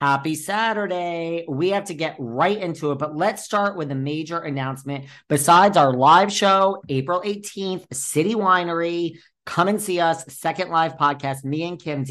Happy Saturday. We have to get right into it, but let's start with a major announcement. Besides our live show, April 18th, City Winery, come and see us. Second live podcast me and kim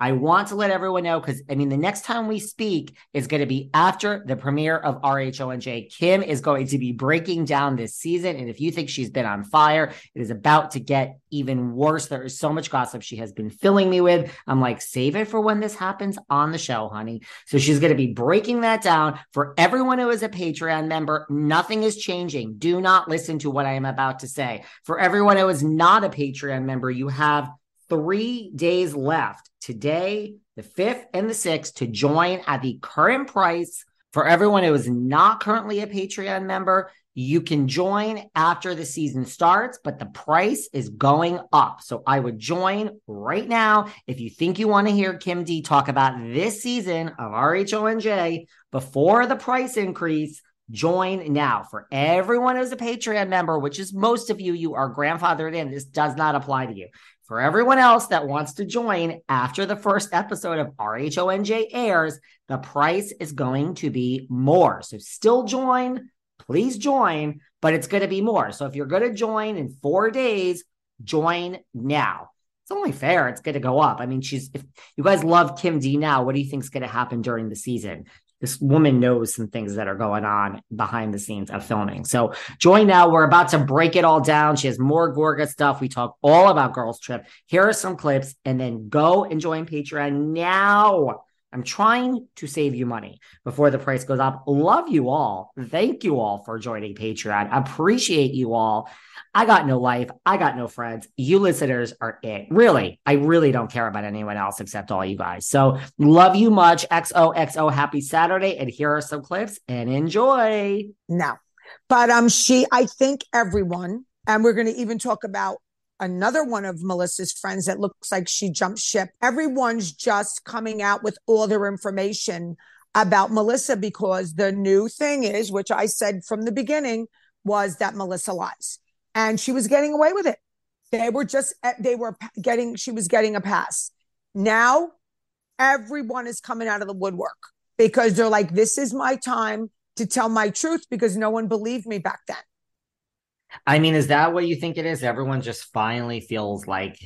i want to let everyone know because i mean the next time we speak is going to be after the premiere of rhonj kim is going to be breaking down this season and if you think she's been on fire it is about to get even worse. There is so much gossip she has been filling me with. I'm like save it for when this happens on the show honey. So she's going to be breaking that down. For everyone who is a patreon member nothing is changing. Do not listen to what i am about to say. For everyone who is not a patreon member, you have three days left today, the 5th and the 6th, to join at the current price. For everyone who is not currently a Patreon member, you can join after the season starts, but the price is going up. So I would join right now if you think you want to hear Kim D talk about this season of RHONJ before the price increase. Join now for everyone who's a Patreon member, which is most of you, you are grandfathered in. This does not apply to you. For everyone else that wants to join after the first episode of RHONJ airs, the price is going to be more. So still join, please join, but it's going to be more. So if you're going to join in four days, join now. It's only fair. It's going to go up. I mean, she's, if you guys love Kim D now, what do you think is going to happen during the season? This woman knows some things that are going on behind the scenes of filming. So join now. We're about to break it all down. She has more Gorga stuff. We talk all about Girls Trip. Here are some clips, and then go and join Patreon now. I'm trying to save you money before the price goes up. Love you all. Thank you all for joining Patreon. Appreciate you all. I got no life. I got no friends. You listeners are it. Really, I really don't care about anyone else except all you guys. So love you much. XOXO. Happy Saturday. And here are some clips and enjoy. No, but um, she, I think everyone, and we're going to even talk about another one of Melissa's friends that looks like she jumped ship. Everyone's just coming out with all their information about Melissa because the new thing is, which I said from the beginning, was that Melissa lies and she was getting away with it. They were just, eh, they were getting, she was getting a pass. Now everyone is coming out of the woodwork because they're like, this is my time to tell my truth because no one believed me back then. I mean, is that what you think it is? Everyone just finally feels like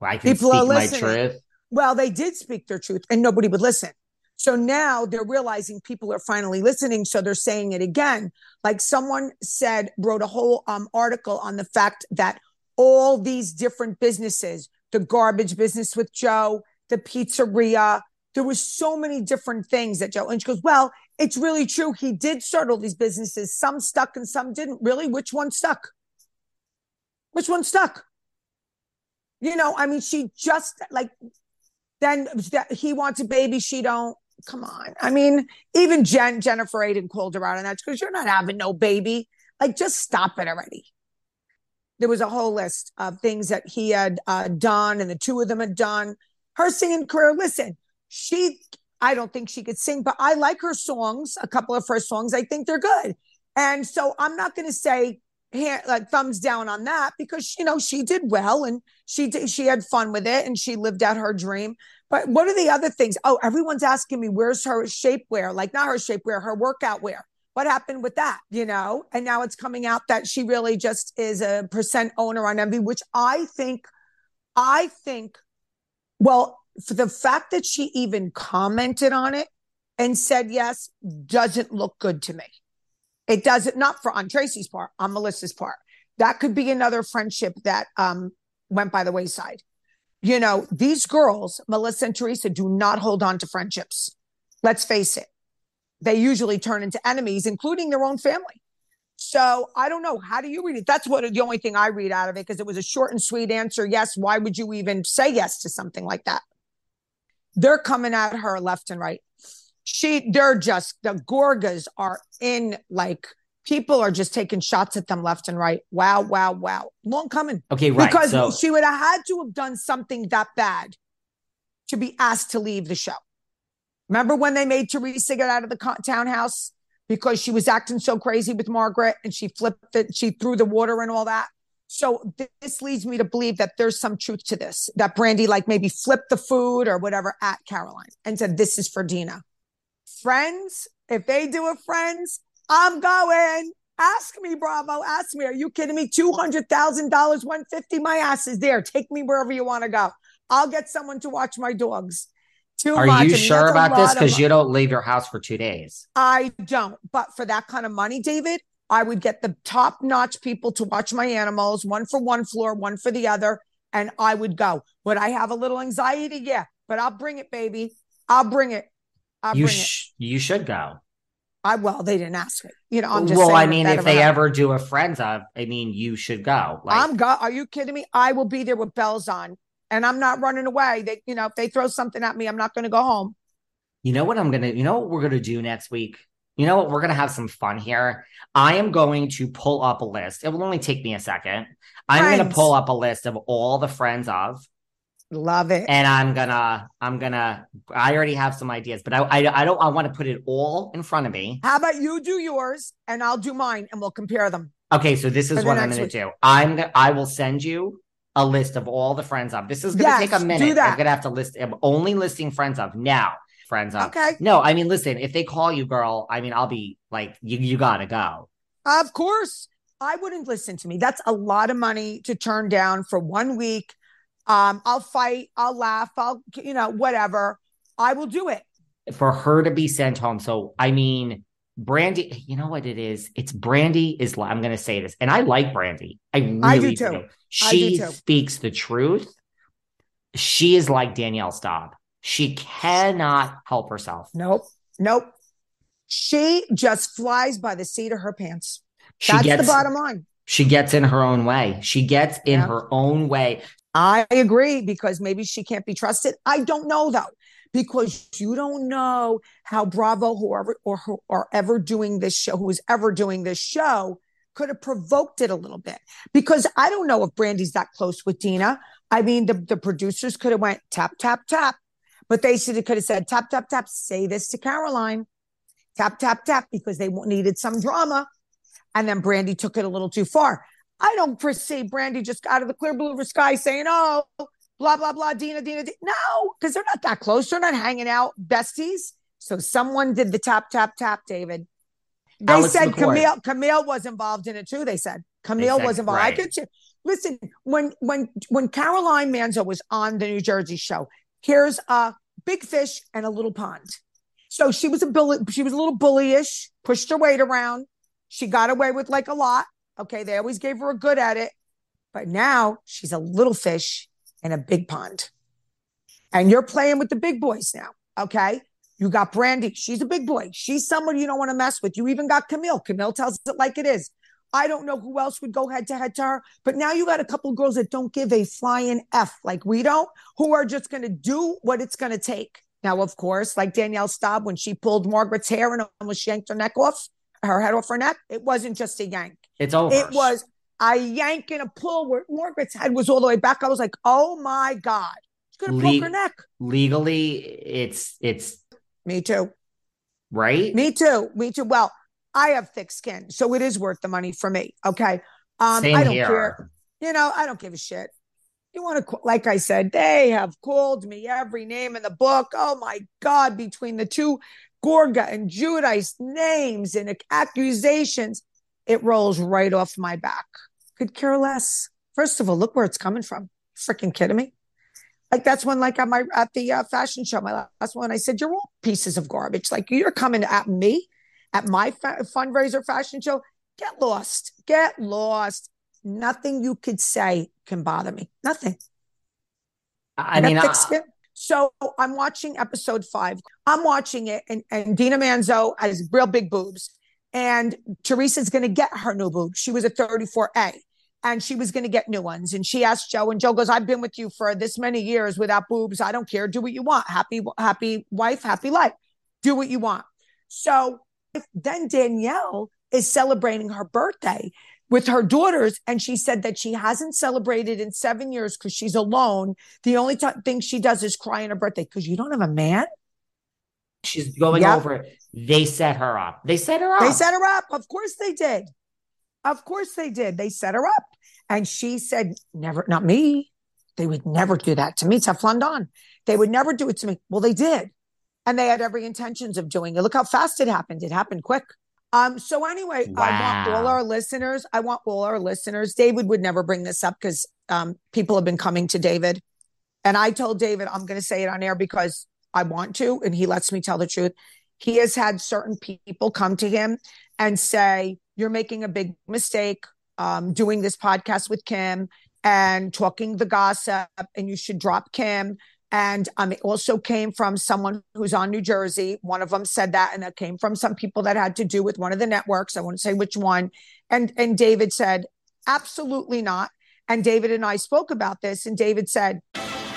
well, I can People speak my truth. Well, they did speak their truth and nobody would listen. So now they're realizing people are finally listening. So they're saying it again. Like someone said, wrote a whole um, article on the fact that all these different businesses, the garbage business with Joe, the pizzeria, there was so many different things that Joe, she goes, well, it's really true. He did start all these businesses. Some stuck and some didn't. Really? Which one stuck? Which one stuck? You know, I mean, she just like then he wants a baby, she don't. Come on. I mean, even Jen, Jennifer Aydin called her out on that because you're not having no baby. Like, just stop it already. There was a whole list of things that he had uh, done and the two of them had done. Her singing career, listen, she I don't think she could sing, but I like her songs. A couple of her songs, I think they're good. And so I'm not going to say like thumbs down on that because you know she did well and she did, she had fun with it and she lived out her dream. But what are the other things? Oh, everyone's asking me where's her shapewear? Like not her shapewear, her workout wear. What happened with that? You know, and now it's coming out that she really just is a percent owner on Envy, which I think, I think, well, the fact that she even commented on it and said yes doesn't look good to me. It doesn't not for on Tracy's part, on Melissa's part. That could be another friendship that um went by the wayside. You know, these girls, Melissa and Teresa, do not hold on to friendships. Let's face it. They usually turn into enemies, including their own family. So I don't know. How do you read it? That's what the only thing I read out of it because it was a short and sweet answer. Yes. Why would you even say yes to something like that? They're coming at her left and right. She, they're just the Gorgas are in like people are just taking shots at them left and right. Wow, wow, wow. Long coming. Okay, right. Because so, she would have had to have done something that bad to be asked to leave the show. Remember when they made Teresa get out of the co- townhouse because she was acting so crazy with Margaret and she flipped it, she threw the water and all that. So th- this leads me to believe that there's some truth to this. That Brandi like maybe flipped the food or whatever at Caroline and said, "This is for Dina." Friends, if they do a Friends, I'm going. Ask me, Bravo. Ask me. Are you kidding me? Two hundred thousand dollars, one fifty. My ass is there. Take me wherever you want to go. I'll get someone to watch my dogs. Too are much. You sure about this? Because you don't leave your house for two days. I don't. But for that kind of money, David, I would get the top notch people to watch my animals, one for one floor, one for the other, and I would go. Would I have a little anxiety? Yeah, but I'll bring it, baby. I'll bring it. I'll You bring it. you should go. I well, they didn't ask me. You know, I'm just well, I mean, if they ever do a friends of, I mean, you should go. Like, I'm go. Are you kidding me? I will be there with bells on, and I'm not running away. They, you know, if they throw something at me, I'm not going to go home. You know what I'm gonna, you know what we're gonna do next week? You know what? We're gonna have some fun here. I am going to pull up a list. It will only take me a second. I'm gonna pull up a list of all the friends of, Love it. and I'm gonna, I'm gonna, I already have some ideas, but I, I, I don't, I want to put it all in front of me. How about you do yours and I'll do mine, and we'll compare them. Okay, so this is what I'm gonna do. I'm, gonna, I will send you a list of all the friends of. This is gonna Yes, take a minute. I'm gonna have to list. I'm only listing friends of now. Friends. Okay. No, I mean, listen. If they call you, girl, I mean, I'll be like, you, you gotta go. Of course, I wouldn't listen to me. That's a lot of money to turn down for one week. Um, I'll fight, I'll laugh, I'll, you know, whatever. I will do it. for her to be sent home. So I mean, Brandi, you know what it is? It's Brandi is. I'm going to say this, and I like Brandi. I really I do too. do. She too. speaks the truth. She is like Danielle Staub. She cannot help herself. Nope. Nope. She just flies by the seat of her pants. She That's gets the bottom line. she gets in her own way. She gets in Yeah. her own way. I agree because maybe she can't be trusted. I don't know though, because you don't know how Bravo, whoever or who are ever doing this show, who is ever doing this show, could have provoked it a little bit. Because I don't know if Brandi's that close with Dina. I mean, the, the producers could have went tap, tap, tap, but they should have could have said tap, tap, tap, say this to Caroline. Tap, tap, tap, because they needed some drama. And then Brandi took it a little too far. I don't foresee Brandi just out of the clear blue sky saying, oh, blah, blah, blah, Dina, Dina, Dina. No, because they're not that close. They're not hanging out besties. So someone did the tap, tap, tap, David. They Alex said McCord. Camille, Camille was involved in it too. They said Camille was involved. I right. could see- listen when when when Caroline Manzo was on the New Jersey show. Here's a big fish and a little pond. So she was a bully. She was a little bullyish. Pushed her weight around. She got away with like a lot. Okay, they always gave her a good at it, but now she's a little fish in a big pond, and you're playing with the big boys now. Okay, you got Brandi. She's a big boy. She's someone you don't want to mess with. You even got Camille. Camille tells it like it is. I don't know who else would go head to head to her, but now you got a couple of girls that don't give a flying F like we don't, who are just going to do what it's going to take. Now, of course, like Danielle Staub, when she pulled Margaret's hair and almost yanked her neck off, her head off her neck, it wasn't just a yank. It's over. It was a yank and a pull where Margaret's head was all the way back. I was like, oh my God. She's going to Le- broke her neck. legally. It's it's Me too. Right? Me too. Me too. Well, I have thick skin, so it is worth the money for me. Okay. Um, Same I don't here. care. You know, I don't give a shit. You want to, like I said, they have called me every name in the book. Oh my God, between the two Gorga and Giudice names and accusations, it rolls right off my back. Could care less. First of all, look where it's coming from. Freaking kidding me? Like that's when, like at my at the uh, fashion show, my last one, I said, "You're all pieces of garbage. Like you're coming at me at my fa- fundraiser fashion show. Get lost. Get lost. Nothing you could say can bother me. Nothing. I mean, I-. So I'm watching episode five. I'm watching it, and, and Dina Manzo has real big boobs. And Teresa's going to get her new boobs. She was a 34A, and she was going to get new ones. And she asked Joe, and Joe goes, "I've been with you for this many years without boobs. I don't care. Do what you want. Happy, happy wife, happy life. Do what you want." So then Danielle is celebrating her birthday with her daughters and she said that she hasn't celebrated in seven years because she's alone the only t- thing she does is cry on her birthday because you don't have a man she's going Yep. over it. They set her up. They set her up. they set her up of course they did of course they did they set her up and she said never not me they would never do that to me Teflon Don. they would never do it to me well they did and they had every intentions of doing it. Look how fast it happened. It happened quick. Um so anyway i want all our listeners i want all our listeners david would never bring this up because um people have been coming to david. And i told david i'm going to say it on air because i want to and he lets me tell the truth. He has had certain people come to him and say you're making a big mistake um, doing this podcast with kim and talking the gossip and you should drop kim and um, it also came from someone who's on New Jersey. One of them said that, and that came from some people that had to do with one of the networks. I won't say which one. And and David said, absolutely not. And David and I spoke about this, and David said,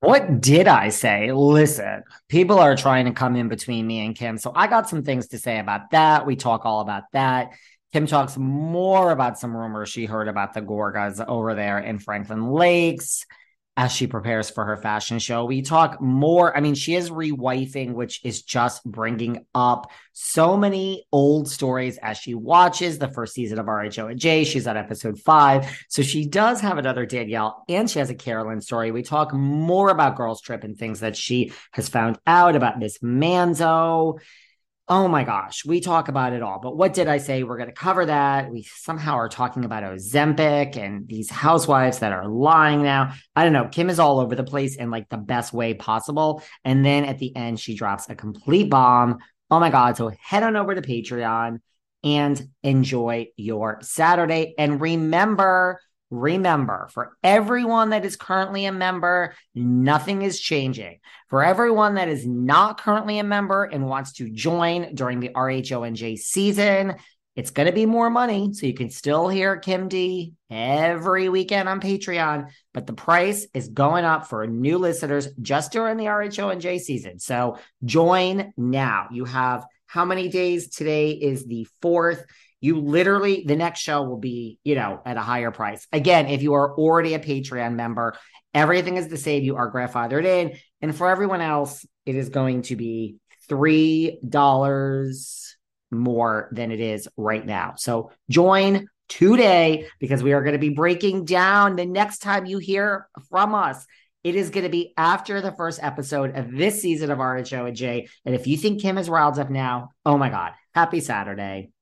What did I say? Listen, people are trying to come in between me and Kim. So I got some things to say about that. We talk all about that. Kim talks more about some rumors she heard about the Gorgas over there in Franklin Lakes as she prepares for her fashion show. We talk more. I mean, she is rewifing, which is just bringing up so many old stories as she watches the first season of RHO and J. She's on episode five. So she does have another Danielle and she has a Carolyn story. We talk more about Girls Trip and things that she has found out about Miss Manzo. Oh my gosh, we talk about it all. But what did I say? We're going to cover that. We somehow are talking about Ozempic and these housewives that are lying now. I don't know. Kim is all over the place in like the best way possible. And then at the end, she drops a complete bomb. Oh my God. So head on over to Patreon and enjoy your Saturday. And remember, remember, for everyone that is currently a member, nothing is changing. For everyone that is not currently a member and wants to join during the RHONJ season, it's going to be more money. So you can still hear Kim D every weekend on Patreon, but the price is going up for new listeners just during the RHONJ season. So join now. You have how many days? Today is the fourth. You literally, the next show will be, you know, at a higher price. Again, if you are already a Patreon member, everything is the same. You are grandfathered in. And for everyone else, it is going to be $3 more than it is right now. So join today because we are going to be breaking down the next time you hear from us. It is going to be after the first episode of this season of RHO and Jay. And if you think Kim is riled up now, oh my God, happy Saturday.